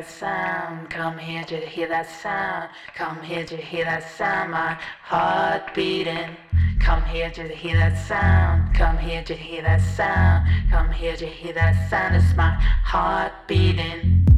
that sound. Come here to hear that sound. Come here to hear that sound. My heart beating. Come here to hear that sound. Come here to hear that sound. Come here to hear that sound. It's my heart beating.